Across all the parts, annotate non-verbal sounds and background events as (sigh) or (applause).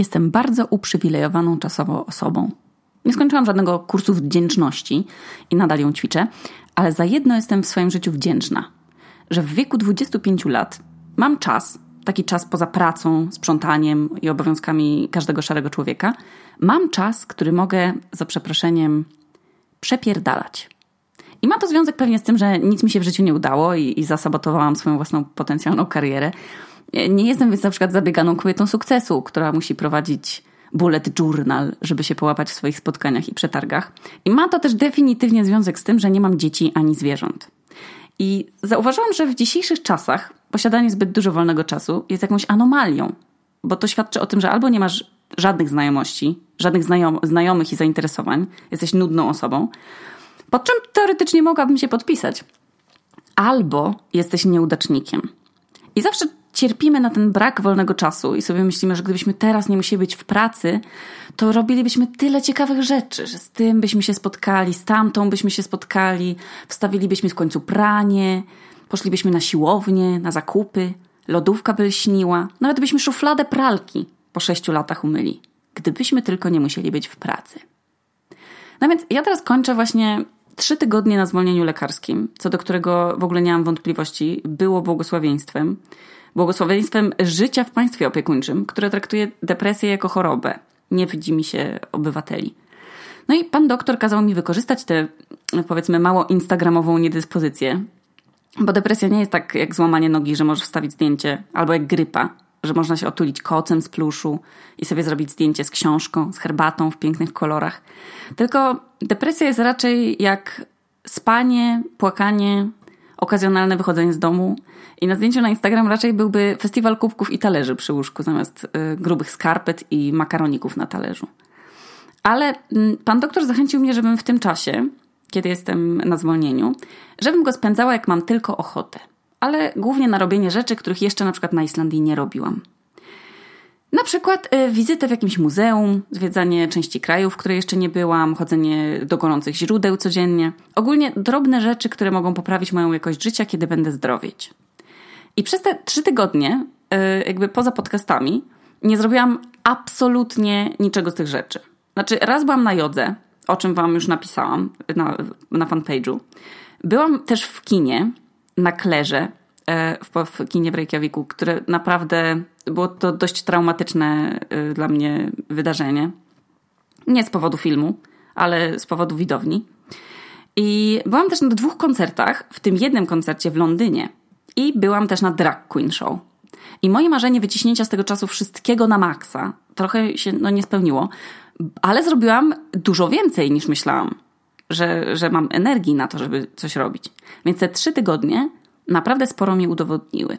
Jestem bardzo uprzywilejowaną czasowo osobą. Nie skończyłam żadnego kursu wdzięczności i nadal ją ćwiczę, ale za jedno jestem w swoim życiu wdzięczna, że w wieku 25 lat mam czas, taki czas poza pracą, sprzątaniem i obowiązkami każdego szarego człowieka, mam czas, który mogę za przeproszeniem przepierdalać. I ma to związek pewnie z tym, że nic mi się w życiu nie udało i, i zasabotowałam swoją własną potencjalną karierę. Nie jestem więc na przykład zabieganą kobietą sukcesu, która musi prowadzić bullet journal, żeby się połapać w swoich spotkaniach i przetargach. I ma to też definitywnie związek z tym, że nie mam dzieci ani zwierząt. I zauważyłam, że w dzisiejszych czasach posiadanie zbyt dużo wolnego czasu jest jakąś anomalią, bo to świadczy o tym, że albo nie masz żadnych znajomości, żadnych znajom znajomych i zainteresowań, jesteś nudną osobą, pod czym teoretycznie mogłabym się podpisać, albo jesteś nieudacznikiem. I zawsze cierpimy na ten brak wolnego czasu i sobie myślimy, że gdybyśmy teraz nie musieli być w pracy, to robilibyśmy tyle ciekawych rzeczy, że z tym byśmy się spotkali, z tamtą byśmy się spotkali, wstawilibyśmy w końcu pranie, poszlibyśmy na siłownię, na zakupy, lodówka by śniła, nawet byśmy szufladę pralki po sześciu latach umyli, gdybyśmy tylko nie musieli być w pracy. No więc ja teraz kończę właśnie trzy tygodnie na zwolnieniu lekarskim, co do którego w ogóle nie mam wątpliwości, było błogosławieństwem błogosławieństwem życia w państwie opiekuńczym, które traktuje depresję jako chorobę. Nie widzi mi się obywateli. No i pan doktor kazał mi wykorzystać tę, powiedzmy, mało instagramową niedyspozycję, bo depresja nie jest tak jak złamanie nogi, że możesz wstawić zdjęcie, albo jak grypa, że można się otulić kocem z pluszu i sobie zrobić zdjęcie z książką, z herbatą w pięknych kolorach. Tylko depresja jest raczej jak spanie, płakanie, okazjonalne wychodzenie z domu i na zdjęciu na Instagram raczej byłby festiwal kubków i talerzy przy łóżku zamiast y, grubych skarpet i makaroników na talerzu. Ale mm, pan doktor zachęcił mnie, żebym w tym czasie, kiedy jestem na zwolnieniu, żebym go spędzała jak mam tylko ochotę. Ale głównie na robienie rzeczy, których jeszcze na przykład na Islandii nie robiłam. Na przykład y, wizytę w jakimś muzeum, zwiedzanie części krajów, w której jeszcze nie byłam, chodzenie do gorących źródeł codziennie. Ogólnie drobne rzeczy, które mogą poprawić moją jakość życia, kiedy będę zdrowieć. I przez te trzy tygodnie, y, jakby poza podcastami, nie zrobiłam absolutnie niczego z tych rzeczy. Znaczy, raz byłam na jodze, o czym wam już napisałam na, na fanpage'u. Byłam też w kinie, na Klerze, e, w, w kinie w Reykjaviku, które naprawdę było to dość traumatyczne y, dla mnie wydarzenie. Nie z powodu filmu, ale z powodu widowni. I byłam też na dwóch koncertach, w tym jednym koncercie w Londynie. I byłam też na drag queen show. I moje marzenie wyciśnięcia z tego czasu wszystkiego na maksa trochę się no, nie spełniło, ale zrobiłam dużo więcej niż myślałam, że, że mam energii na to, żeby coś robić. Więc te trzy tygodnie naprawdę sporo mi udowodniły.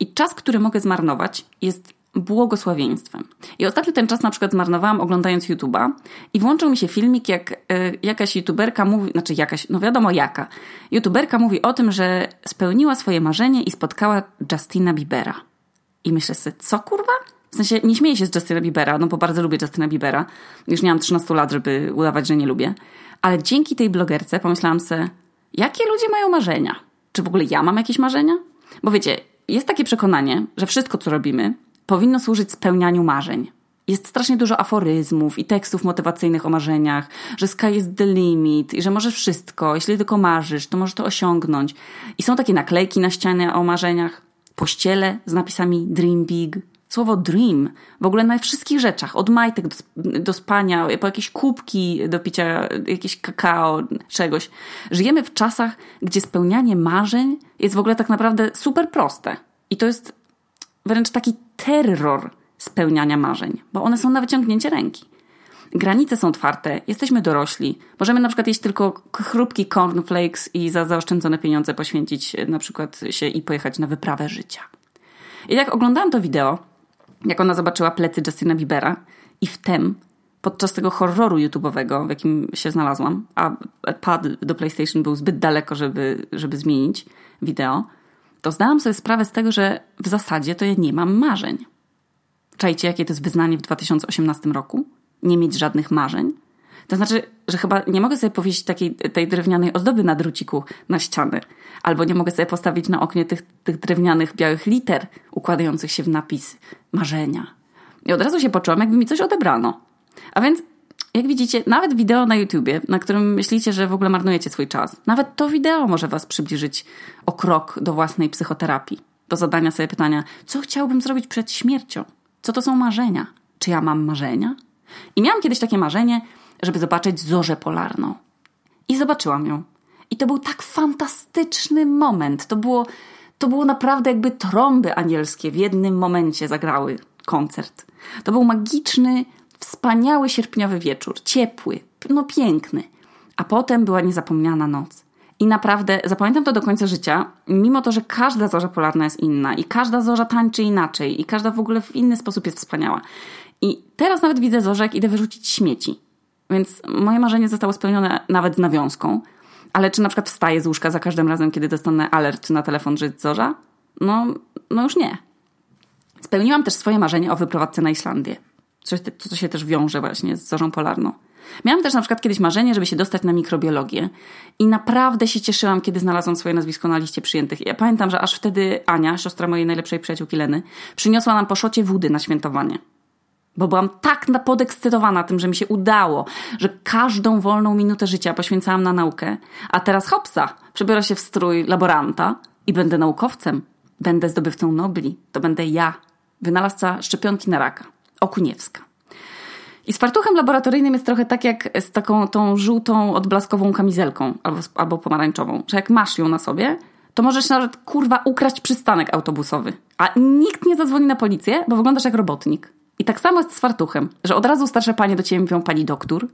I czas, który mogę zmarnować, jest błogosławieństwem. I ostatnio ten czas na przykład zmarnowałam oglądając YouTube'a i włączył mi się filmik, jak y, jakaś YouTuberka mówi, znaczy jakaś, no wiadomo jaka, YouTuberka mówi o tym, że spełniła swoje marzenie i spotkała Justina Biebera. I myślę sobie, co kurwa? W sensie nie śmieję się z Justina Biebera, no bo bardzo lubię Justina Biebera. Już nie mam 13 lat, żeby udawać, że nie lubię. Ale dzięki tej blogerce pomyślałam sobie, jakie ludzie mają marzenia? Czy w ogóle ja mam jakieś marzenia? Bo wiecie, jest takie przekonanie, że wszystko, co robimy, powinno służyć spełnianiu marzeń. Jest strasznie dużo aforyzmów i tekstów motywacyjnych o marzeniach, że sky is the limit i że możesz wszystko, jeśli tylko marzysz, to możesz to osiągnąć. I są takie naklejki na ścianie o marzeniach, pościele z napisami dream big. Słowo dream w ogóle na wszystkich rzeczach, od majtek do, do spania, po jakieś kubki do picia, jakieś kakao, czegoś. Żyjemy w czasach, gdzie spełnianie marzeń jest w ogóle tak naprawdę super proste. I to jest wręcz taki terror spełniania marzeń, bo one są na wyciągnięcie ręki. Granice są otwarte, jesteśmy dorośli. Możemy na przykład jeść tylko chrupki cornflakes i za zaoszczędzone pieniądze poświęcić na przykład się i pojechać na wyprawę życia. I jak oglądałam to wideo, jak ona zobaczyła plecy Justina Biebera i wtem podczas tego horroru YouTube'owego, w jakim się znalazłam, a pad do PlayStation był zbyt daleko, żeby, żeby zmienić wideo, to zdałam sobie sprawę z tego, że w zasadzie to ja nie mam marzeń. Czajcie, jakie to jest wyznanie w 2018 roku? Nie mieć żadnych marzeń? To znaczy, że chyba nie mogę sobie powiedzieć takiej tej drewnianej ozdoby na druciku na ściany, albo nie mogę sobie postawić na oknie tych, tych drewnianych białych liter układających się w napis marzenia. I od razu się poczułam, jakby mi coś odebrano. A więc, jak widzicie, nawet wideo na YouTubie, na którym myślicie, że w ogóle marnujecie swój czas, nawet to wideo może Was przybliżyć o krok do własnej psychoterapii. Do zadania sobie pytania, co chciałbym zrobić przed śmiercią? Co to są marzenia? Czy ja mam marzenia? I miałam kiedyś takie marzenie, żeby zobaczyć zorzę polarną. I zobaczyłam ją. I to był tak fantastyczny moment. To było, to było naprawdę jakby trąby anielskie w jednym momencie zagrały koncert. To był magiczny, wspaniały sierpniowy wieczór. Ciepły, no piękny. A potem była niezapomniana noc. I naprawdę zapamiętam to do końca życia, mimo to, że każda zorza polarna jest inna i każda zorza tańczy inaczej i każda w ogóle w inny sposób jest wspaniała. I teraz nawet widzę zorzę, jak idę wyrzucić śmieci. Więc moje marzenie zostało spełnione nawet z nawiązką. Ale czy na przykład wstaję z łóżka za każdym razem, kiedy dostanę alert na telefon, że jest zorza? No, no już nie. Spełniłam też swoje marzenie o wyprowadzce na Islandię. Coś, co się też wiąże właśnie z zorzą polarną. Miałam też na przykład kiedyś marzenie, żeby się dostać na mikrobiologię i naprawdę się cieszyłam, kiedy znalazłam swoje nazwisko na liście przyjętych. Ja pamiętam, że aż wtedy Ania, siostra mojej najlepszej przyjaciółki Leny, przyniosła nam po szocie wody na świętowanie. Bo byłam tak podekscytowana tym, że mi się udało, że każdą wolną minutę życia poświęcałam na naukę, a teraz hopsa, przebiorę się w strój laboranta i będę naukowcem. Będę zdobywcą Nobli. To będę ja, wynalazca szczepionki na raka. Okuniewska. I z fartuchem laboratoryjnym jest trochę tak jak z taką tą żółtą, odblaskową kamizelką albo, albo pomarańczową, że jak masz ją na sobie, to możesz nawet kurwa ukraść przystanek autobusowy. A nikt nie zadzwoni na policję, bo wyglądasz jak robotnik. I tak samo jest z fartuchem, że od razu starsze panie do ciebie mówią pani doktor,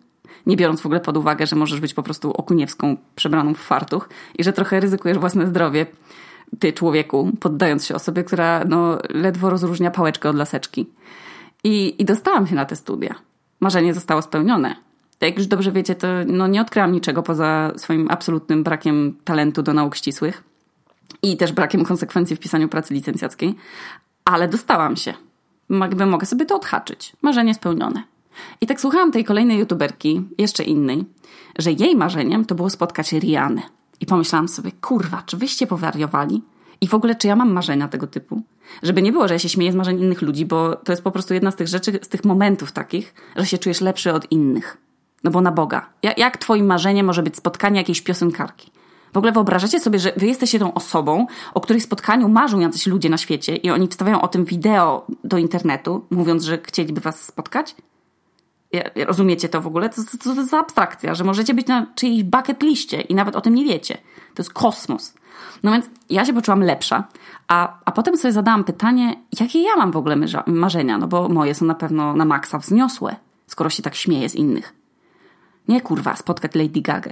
nie biorąc w ogóle pod uwagę, że możesz być po prostu okuniewską przebraną w fartuch i że trochę ryzykujesz własne zdrowie, ty człowieku, poddając się osobie, która no, ledwo rozróżnia pałeczkę od laseczki. I, I dostałam się na te studia. Marzenie zostało spełnione. Jak już dobrze wiecie, to no, nie odkryłam niczego poza swoim absolutnym brakiem talentu do nauk ścisłych i też brakiem konsekwencji w pisaniu pracy licencjackiej, ale dostałam się jakby mogę sobie to odhaczyć. Marzenie spełnione. I tak słuchałam tej kolejnej youtuberki, jeszcze innej, że jej marzeniem to było spotkać Rianę. I pomyślałam sobie, kurwa, czy wyście powariowali? I w ogóle, czy ja mam marzenia tego typu? Żeby nie było, że ja się śmieję z marzeń innych ludzi, bo to jest po prostu jedna z tych rzeczy, z tych momentów takich, że się czujesz lepszy od innych. No bo na Boga. Jak twoim marzeniem może być spotkanie jakiejś piosenkarki? W ogóle wyobrażacie sobie, że wy jesteście tą osobą, o której spotkaniu marzą jacyś ludzie na świecie i oni wstawiają o tym wideo do internetu, mówiąc, że chcieliby was spotkać? Rozumiecie to w ogóle? Co to, to, to jest za abstrakcja, że możecie być na czyjejś bucket liście i nawet o tym nie wiecie. To jest kosmos. No więc ja się poczułam lepsza, a, a potem sobie zadałam pytanie, jakie ja mam w ogóle marzenia, no bo moje są na pewno na maksa wzniosłe, skoro się tak śmieję z innych. Nie kurwa, spotkać Lady Gaga.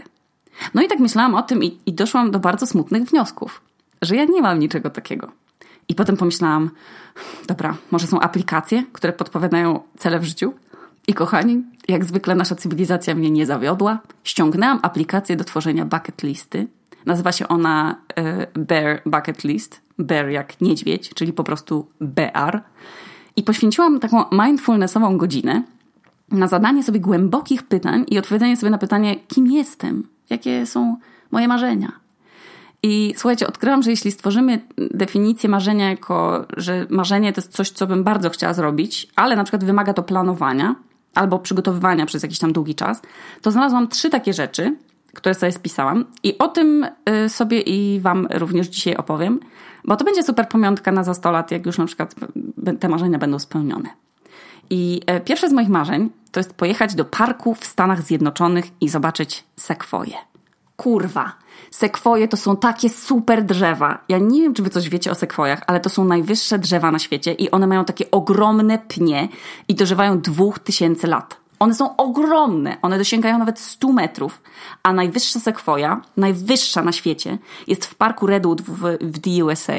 No i tak myślałam o tym i, i doszłam do bardzo smutnych wniosków, że ja nie mam niczego takiego. I potem pomyślałam, dobra, może są aplikacje, które podpowiadają cele w życiu? I kochani, jak zwykle nasza cywilizacja mnie nie zawiodła. Ściągnęłam aplikację do tworzenia bucket listy. Nazywa się ona y, Bear Bucket List. Bear jak niedźwiedź, czyli po prostu BR. I poświęciłam taką mindfulnessową godzinę na zadanie sobie głębokich pytań i odpowiedzenie sobie na pytanie, kim jestem, jakie są moje marzenia. I słuchajcie, odkryłam, że jeśli stworzymy definicję marzenia jako, że marzenie to jest coś, co bym bardzo chciała zrobić, ale na przykład wymaga to planowania albo przygotowywania przez jakiś tam długi czas, to znalazłam trzy takie rzeczy, które sobie spisałam i o tym y, sobie i Wam również dzisiaj opowiem, bo to będzie super pamiątka na za 100 lat, jak już na przykład te marzenia będą spełnione. I e, pierwsze z moich marzeń to jest pojechać do parku w Stanach Zjednoczonych i zobaczyć sekwoje. Kurwa, sekwoje to są takie super drzewa. Ja nie wiem, czy wy coś wiecie o sekwojach, ale to są najwyższe drzewa na świecie i one mają takie ogromne pnie i dożywają dwóch tysięcy lat. One są ogromne, one dosięgają nawet 100 metrów, a najwyższa sekwoja, najwyższa na świecie, jest w parku Redwood w, w the USA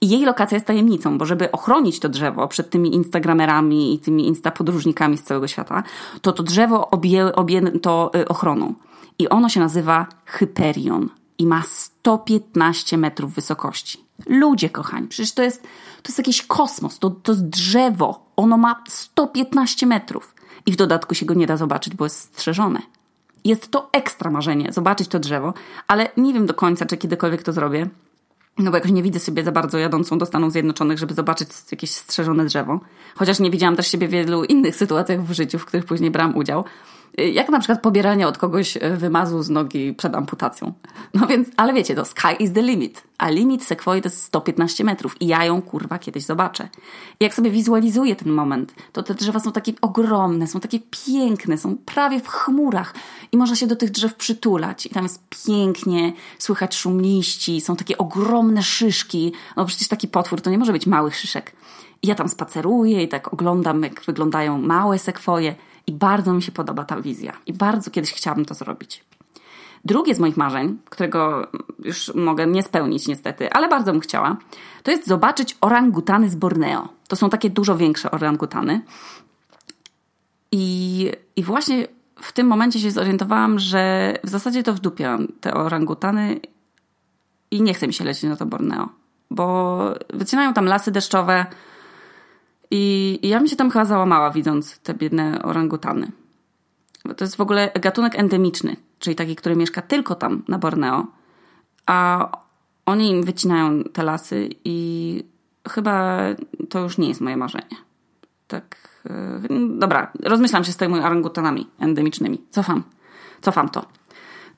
i jej lokacja jest tajemnicą, bo żeby ochronić to drzewo przed tymi instagramerami i tymi instapodróżnikami z całego świata, to to drzewo obie, objęto y, ochroną. I ono się nazywa Hyperion i ma 115 metrów wysokości. Ludzie kochani, przecież to jest, to jest jakiś kosmos, to, to jest drzewo. Ono ma 115 metrów. I w dodatku się go nie da zobaczyć, bo jest strzeżone. Jest to ekstra marzenie, zobaczyć to drzewo, ale nie wiem do końca, czy kiedykolwiek to zrobię. No bo jakoś nie widzę sobie za bardzo jadącą do Stanów Zjednoczonych, żeby zobaczyć jakieś strzeżone drzewo. Chociaż nie widziałam też siebie w wielu innych (laughs) sytuacjach w życiu, w których później brałam udział. Jak na przykład pobieranie od kogoś e, wymazu z nogi przed amputacją. No więc, ale wiecie, to sky is the limit. A limit sekwoi to jest 115 metrów i ja ją kurwa kiedyś zobaczę. I jak sobie wizualizuję ten moment, to te drzewa są takie ogromne, są takie piękne, są prawie w chmurach i można się do tych drzew przytulać. I tam jest pięknie, słychać szum liści, są takie ogromne szyszki. No przecież taki potwór to nie może być małych szyszek. I ja tam spaceruję i tak oglądam, jak wyglądają małe sekwoje. I bardzo mi się podoba ta wizja. I bardzo kiedyś chciałabym to zrobić. Drugie z moich marzeń, którego już mogę nie spełnić niestety, ale bardzo bym chciała, to jest zobaczyć orangutany z Borneo. To są takie dużo większe orangutany. I, i właśnie w tym momencie się zorientowałam, że w zasadzie to wdupiałam te orangutany i nie chce mi się lecieć na to Borneo, bo wycinają tam lasy deszczowe, i, ja mi się tam chyba załamała, widząc te biedne orangutany. Bo to jest w ogóle gatunek endemiczny, czyli taki, który mieszka tylko tam, na Borneo. A oni im wycinają te lasy i chyba to już nie jest moje marzenie. Tak. Yy, dobra, rozmyślam się z tymi orangutanami endemicznymi. Cofam. Cofam to.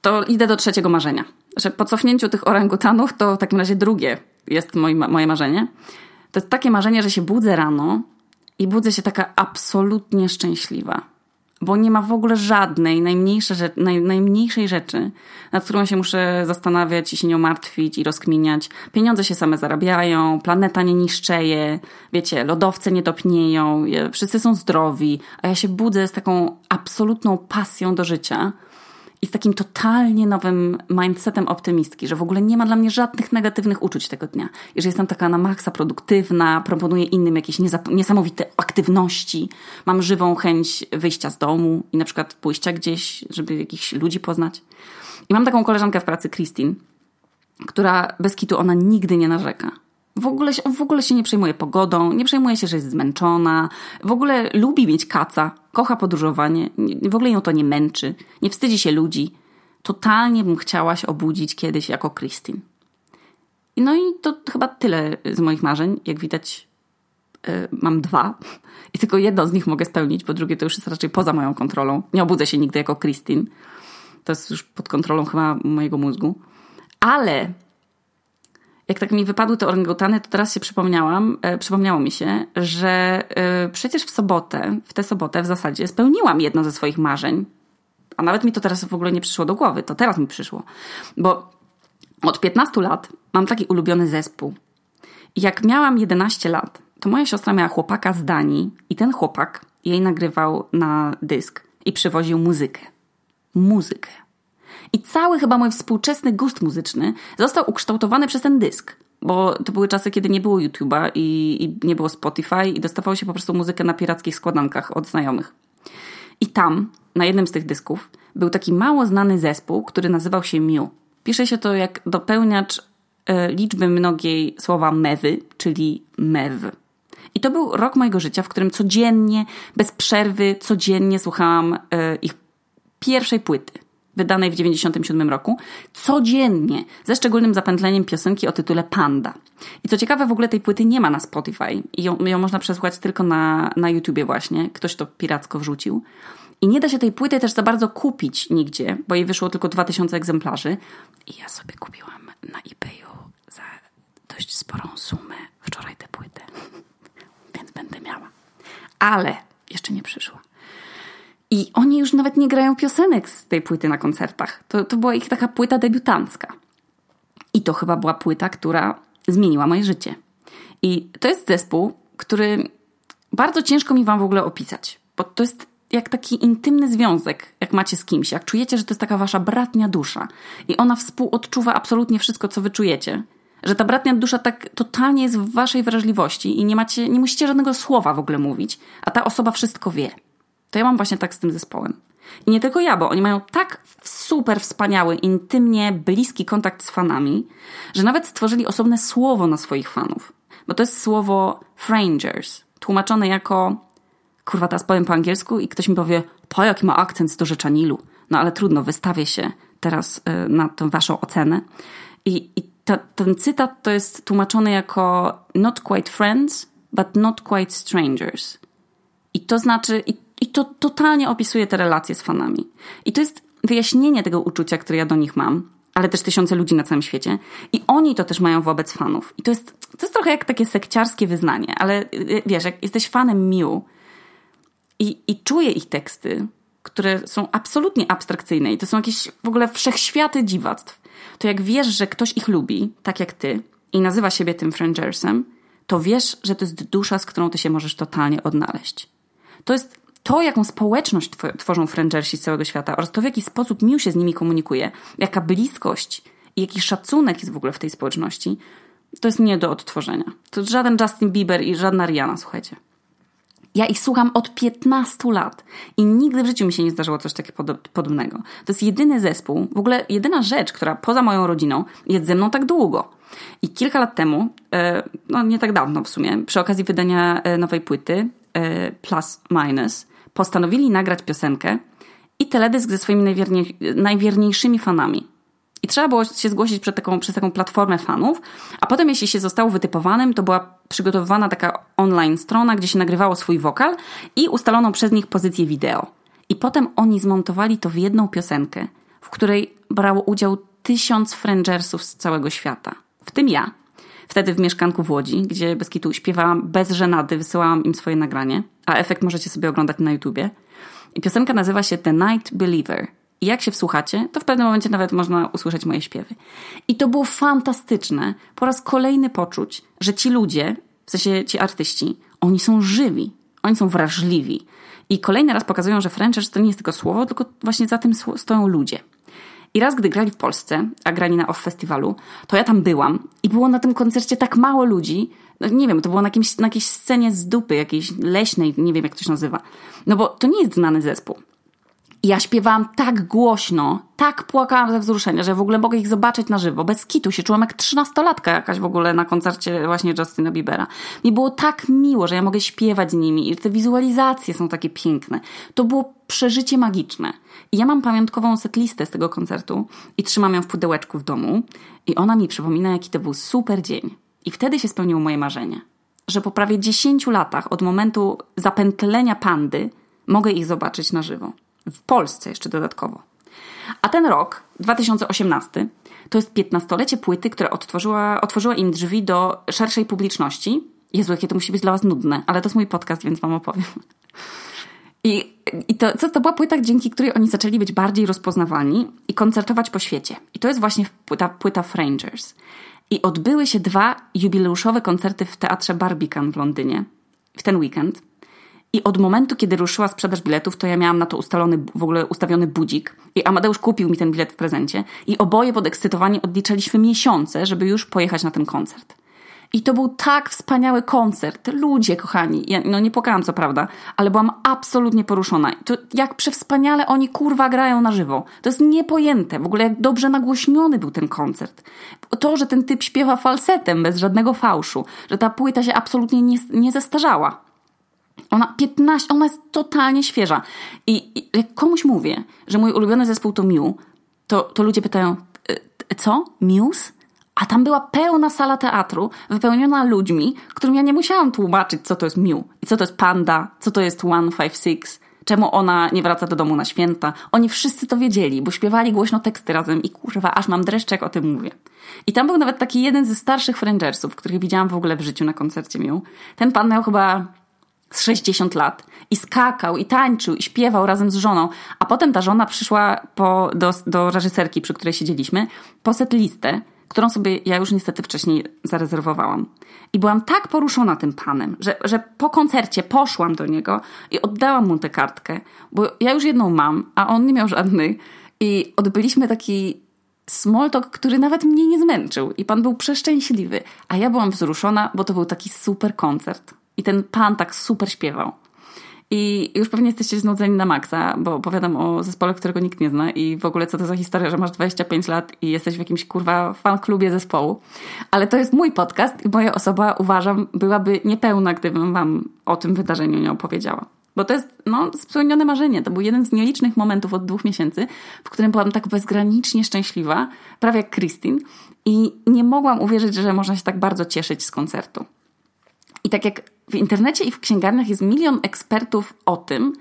To idę do trzeciego marzenia. Że po cofnięciu tych orangutanów, to w takim razie drugie jest moje marzenie. To jest takie marzenie, że się budzę rano i budzę się taka absolutnie szczęśliwa. Bo nie ma w ogóle żadnej, najmniejszej, naj, najmniejszej rzeczy, nad którą się muszę zastanawiać i się nią martwić i rozkminiać. Pieniądze się same zarabiają, planeta nie niszczeje, wiecie, lodowce nie topnieją, wszyscy są zdrowi, a ja się budzę z taką absolutną pasją do życia i z takim totalnie nowym mindsetem optymistki, że w ogóle nie ma dla mnie żadnych negatywnych uczuć tego dnia. I że jestem taka na maksa produktywna, proponuję innym jakieś niesamowite aktywności, mam żywą chęć wyjścia z domu i na przykład pójścia gdzieś, żeby jakichś ludzi poznać. I mam taką koleżankę w pracy, Christine, która bez kitu ona nigdy nie narzeka. W ogóle, w ogóle się nie przejmuje pogodą, nie przejmuje się, że jest zmęczona, w ogóle lubi mieć kaca, kocha podróżowanie, w ogóle ją to nie męczy, nie wstydzi się ludzi. Totalnie bym chciała się obudzić kiedyś jako Christine. No i to chyba tyle z moich marzeń. Jak widać, yy, mam dwa (laughs) i tylko jedno z nich mogę spełnić, bo drugie to już jest raczej poza moją kontrolą. Nie obudzę się nigdy jako Christine. To jest już pod kontrolą chyba mojego mózgu. Ale jak tak mi wypadły te orangutany, to teraz się przypomniałam, e, przypomniało mi się, że e, przecież w sobotę, w tę sobotę w zasadzie spełniłam jedno ze swoich marzeń. A nawet mi to teraz w ogóle nie przyszło do głowy, to teraz mi przyszło. Bo od 15 lat mam taki ulubiony zespół. Jak miałam 11 lat, to moja siostra miała chłopaka z Danii i ten chłopak jej nagrywał na dysk i przywoził muzykę. Muzykę. I cały chyba mój współczesny gust muzyczny został ukształtowany przez ten dysk. Bo to były czasy, kiedy nie było YouTube'a i, i nie było Spotify i dostawało się po prostu muzykę na pirackich składankach od znajomych. I tam, na jednym z tych dysków, był taki mało znany zespół, który nazywał się Mew. Pisze się to jak dopełniacz e, liczby mnogiej słowa mewy, czyli mew. I to był rok mojego życia, w którym codziennie, bez przerwy, codziennie słuchałam e, ich pierwszej płyty wydanej w 1997 roku, codziennie, ze szczególnym zapętleniem piosenki o tytule Panda. I co ciekawe, w ogóle tej płyty nie ma na Spotify i ją, ją można przesłuchać tylko na, na YouTubie właśnie. Ktoś to piracko wrzucił. I nie da się tej płyty też za bardzo kupić nigdzie, bo jej wyszło tylko 2000 egzemplarzy. I ja sobie kupiłam na eBayu za dość sporą sumę wczoraj tę płytę. (laughs) Więc będę miała. Ale jeszcze nie przyszła. I oni już nawet nie grają piosenek z tej płyty na koncertach. To, to była ich taka płyta debiutancka. I to chyba była płyta, która zmieniła moje życie. I to jest zespół, który bardzo ciężko mi wam w ogóle opisać, bo to jest jak taki intymny związek, jak macie z kimś, jak czujecie, że to jest taka wasza bratnia dusza i ona współodczuwa absolutnie wszystko, co wy czujecie, że ta bratnia dusza tak totalnie jest w waszej wrażliwości i nie macie, nie musicie żadnego słowa w ogóle mówić, a ta osoba wszystko wie. To ja mam właśnie tak z tym zespołem. I nie tylko ja, bo oni mają tak super wspaniały, intymnie bliski kontakt z fanami, że nawet stworzyli osobne słowo na swoich fanów. Bo to jest słowo frangers, tłumaczone jako kurwa, teraz powiem po angielsku i ktoś mi powie, to jaki ma akcent z dorzecza Nilu. No ale trudno, wystawię się teraz y, na tę waszą ocenę. I, I ta, ten cytat to jest tłumaczony jako not quite friends, but not quite strangers. I to znaczy, i, i to totalnie opisuje te relacje z fanami. I to jest wyjaśnienie tego uczucia, które ja do nich mam, ale też tysiące ludzi na całym świecie. I oni to też mają wobec fanów. I to jest, to jest trochę jak takie sekciarskie wyznanie, ale y, wiesz, jak jesteś fanem Mew i, i czuję ich teksty, które są absolutnie abstrakcyjne i to są jakieś w ogóle wszechświaty dziwactw, to jak wiesz, że ktoś ich lubi, tak jak ty, i nazywa siebie tym Frangersem, to wiesz, że to jest dusza, z którą ty się możesz totalnie odnaleźć. To jest to, jaką społeczność tworzą Frangersi z całego świata oraz to, w jaki sposób Miu się z nimi komunikuje, jaka bliskość i jaki szacunek jest w ogóle w tej społeczności, to jest nie do odtworzenia. To żaden Justin Bieber i żadna Rihanna, słuchajcie. Ja ich słucham od 15 lat i nigdy w życiu mi się nie zdarzyło coś takiego podobnego. To jest jedyny zespół, w ogóle jedyna rzecz, która poza moją rodziną jest ze mną tak długo. I kilka lat temu, e, no nie tak dawno w sumie, przy okazji wydania e, nowej płyty e, Plus Minus, postanowili nagrać piosenkę i teledysk ze swoimi najwierniej, najwierniejszymi fanami. I trzeba było się zgłosić przed taką, przez taką platformę fanów, a potem, jeśli się zostało wytypowanym, to była przygotowywana taka online strona, gdzie się nagrywało swój wokal i ustalono przez nich pozycję wideo. I potem oni zmontowali to w jedną piosenkę, w której brało udział tysiąc frangersów z całego świata. W tym ja. Wtedy w mieszkanku w Łodzi, gdzie bez kitu śpiewałam bez żenady, wysyłałam im swoje nagranie, a efekt możecie sobie oglądać na YouTubie. I piosenka nazywa się The Night Believer – i jak się wsłuchacie, to w pewnym momencie nawet można usłyszeć moje śpiewy. I to było fantastyczne po raz kolejny poczuć, że ci ludzie, w sensie ci artyści, oni są żywi, oni są wrażliwi. I kolejny raz pokazują, że Frenchers to nie jest tylko słowo, tylko właśnie za tym stoją ludzie. I raz, gdy grali w Polsce, a grali na OFF Festiwalu, to ja tam byłam i było na tym koncercie tak mało ludzi, no nie wiem, to było na, na jakiejś scenie z dupy, jakiejś leśnej, nie wiem jak to się nazywa. No bo to nie jest znany zespół. Ja śpiewałam tak głośno, tak płakałam ze wzruszenia, że w ogóle mogę ich zobaczyć na żywo. Bez kitu się czułam jak trzynastolatka jakaś w ogóle na koncercie właśnie Justina Biebera. Mi było tak miło, że ja mogę śpiewać z nimi i te wizualizacje są takie piękne. To było przeżycie magiczne. I ja mam pamiątkową setlistę z tego koncertu i trzymam ją w pudełeczku w domu i ona mi przypomina, jaki to był super dzień. I wtedy się spełniło moje marzenie. Że po prawie 10 latach od momentu zapętlenia pandy mogę ich zobaczyć na żywo. W Polsce jeszcze dodatkowo. A ten rok, 2018, to jest 15-lecie płyty, która otworzyła, otworzyła im drzwi do szerszej publiczności. Jezu, jakie to musi być dla was nudne, ale to jest mój podcast, więc wam opowiem. I, i to, to, to była płyta, dzięki której oni zaczęli być bardziej rozpoznawalni i koncertować po świecie. I to jest właśnie płyta, płyta Frangers. I odbyły się dwa jubileuszowe koncerty w teatrze Barbican w Londynie w ten weekend. I od momentu, kiedy ruszyła sprzedaż biletów, to ja miałam na to ustalony, w ogóle ustawiony budzik. I Amadeusz kupił mi ten bilet w prezencie. I oboje podekscytowani odliczaliśmy miesiące, żeby już pojechać na ten koncert. I to był tak wspaniały koncert. Ludzie, kochani. Ja, no nie płakałam, co prawda, ale byłam absolutnie poruszona. To jak przewspaniale oni kurwa grają na żywo. To jest niepojęte. W ogóle jak dobrze nagłośniony był ten koncert. To, że ten typ śpiewa falsetem bez żadnego fałszu. Że ta płyta się absolutnie nie, nie zestarzała. Ona 15, ona jest totalnie świeża. I, I, jak komuś mówię, że mój ulubiony zespół to Mew, to, to ludzie pytają, e, co? Muse? A tam była pełna sala teatru, wypełniona ludźmi, którym ja nie musiałam tłumaczyć, co to jest Mew i co to jest Panda, co to jest 156, czemu ona nie wraca do domu na święta. Oni wszyscy to wiedzieli, bo śpiewali głośno teksty razem i kurwa, aż mam dreszczek o tym mówię. I tam był nawet taki jeden ze starszych Frangersów, których widziałam w ogóle w życiu na koncercie Mew. Ten pan miał chyba z 60 lat i skakał, i tańczył, i śpiewał razem z żoną. A potem ta żona przyszła po, do, do reżyserki, przy której siedzieliśmy, po set listę, którą sobie ja już niestety wcześniej zarezerwowałam. I byłam tak poruszona tym panem, że, że po koncercie poszłam do niego i oddałam mu tę kartkę, bo ja już jedną mam, a on nie miał żadnej. I odbyliśmy taki small talk, który nawet mnie nie zmęczył. I pan był przeszczęśliwy, a ja byłam wzruszona, bo to był taki super koncert. I ten pan tak super śpiewał. I już pewnie jesteście znudzeni na maksa, bo opowiadam o zespole, którego nikt nie zna i w ogóle co to za historia, że masz 25 lat i jesteś w jakimś kurwa fan klubie zespołu. Ale to jest mój podcast i moja osoba, uważam, byłaby niepełna, gdybym wam o tym wydarzeniu nie opowiedziała. Bo to jest no, spełnione marzenie. To był jeden z nielicznych momentów od dwóch miesięcy, w którym byłam tak bezgranicznie szczęśliwa, prawie jak Christine. I nie mogłam uwierzyć, że można się tak bardzo cieszyć z koncertu. I tak jak w internecie i w księgarniach jest milion ekspertów o tym,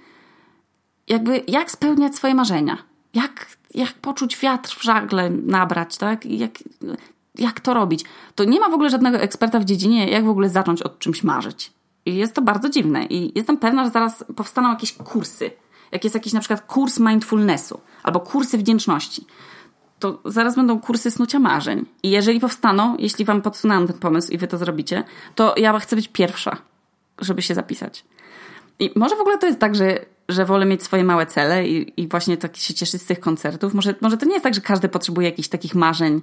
jakby jak spełniać swoje marzenia. Jak, jak poczuć wiatr w żagle nabrać, tak? Jak, jak to robić. To nie ma w ogóle żadnego eksperta w dziedzinie, jak w ogóle zacząć od czymś marzyć. I jest to bardzo dziwne. I jestem pewna, że zaraz powstaną jakieś kursy. Jak jest jakiś na przykład kurs mindfulnessu albo kursy wdzięczności, to zaraz będą kursy snucia marzeń. I jeżeli powstaną, jeśli wam podsunęłam ten pomysł i wy to zrobicie, to ja chcę być pierwsza, żeby się zapisać. I może w ogóle to jest tak, że, że wolę mieć swoje małe cele i, i właśnie tak się cieszyć z tych koncertów. Może, może to nie jest tak, że każdy potrzebuje jakichś takich marzeń,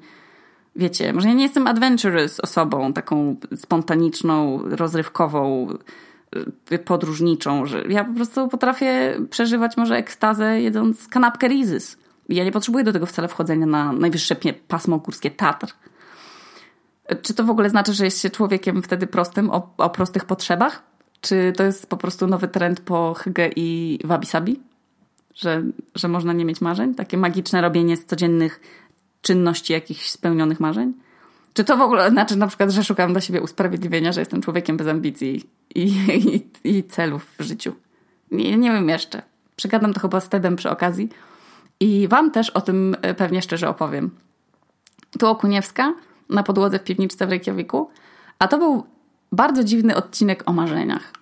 wiecie, może ja nie jestem adventurous osobą, taką spontaniczną, rozrywkową, y, podróżniczą, że ja po prostu potrafię przeżywać może ekstazę jedząc kanapkę Rizys. Ja nie potrzebuję do tego wcale wchodzenia na najwyższe pasmo górskie Tatr. Czy to w ogóle znaczy, że jest się człowiekiem wtedy prostym, o, o prostych potrzebach? Czy to jest po prostu nowy trend po Hygge i Wabi-Sabi? Że, że można nie mieć marzeń? Takie magiczne robienie z codziennych czynności jakichś spełnionych marzeń? Czy to w ogóle znaczy na przykład, że szukam dla siebie usprawiedliwienia, że jestem człowiekiem bez ambicji i, i, i celów w życiu? Nie, nie wiem jeszcze. Przegadam to chyba z Tedem przy okazji i wam też o tym e, pewnie szczerze opowiem. Tu Okuniewska na podłodze w piwniczce w Reykjaviku, a to był bardzo dziwny odcinek o marzeniach.